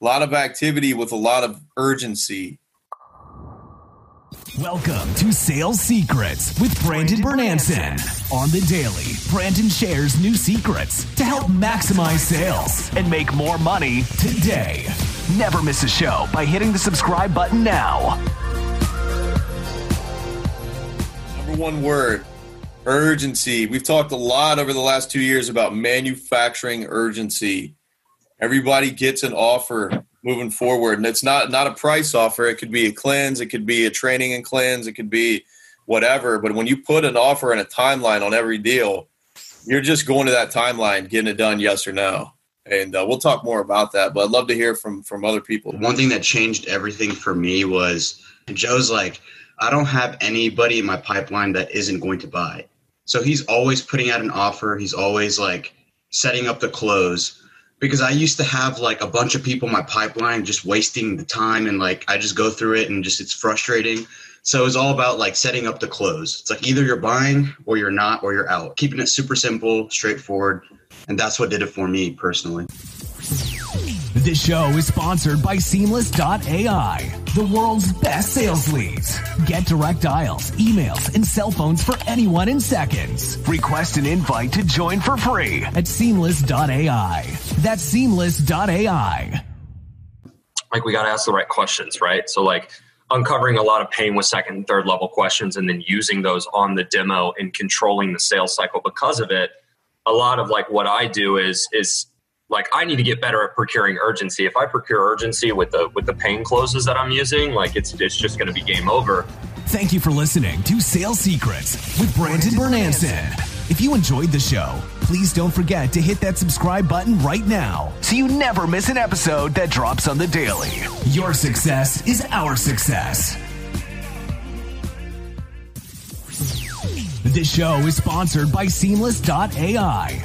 a lot of activity with a lot of urgency. Welcome to Sales Secrets with Brandon Bornancin. On the daily, Brandon shares new secrets to help maximize sales and make more money today. Never miss a show by hitting the subscribe button now. Number one word urgency. We've talked a lot over the last two years about manufacturing urgency. Everybody gets an offer moving forward, and it's not not a price offer. It could be a cleanse, it could be a training and cleanse, it could be whatever. But when you put an offer and a timeline on every deal, you're just going to that timeline, getting it done, yes or no. And uh, we'll talk more about that. But I'd love to hear from from other people. One thing that changed everything for me was Joe's like, I don't have anybody in my pipeline that isn't going to buy. So he's always putting out an offer. He's always like setting up the close because I used to have like a bunch of people in my pipeline just wasting the time and like I just go through it and just it's frustrating. So it's all about like setting up the close. It's like either you're buying or you're not or you're out. Keeping it super simple, straightforward, and that's what did it for me personally. This show is sponsored by Seamless.ai, the world's best sales leads. Get direct dials, emails, and cell phones for anyone in seconds. Request an invite to join for free at Seamless.ai. That's Seamless.ai. Like, we got to ask the right questions, right? So, like, uncovering a lot of pain with second and third level questions and then using those on the demo and controlling the sales cycle because of it a lot of like what i do is is like I need to get better at procuring urgency. If I procure urgency with the with the pain closes that I'm using, like it's it's just going to be game over. Thank you for listening to Sales Secrets with Brandon Bornancin. If you enjoyed the show, please don't forget to hit that subscribe button right now so you never miss an episode that drops on the daily. Your success is our success. This show is sponsored by Seamless.ai,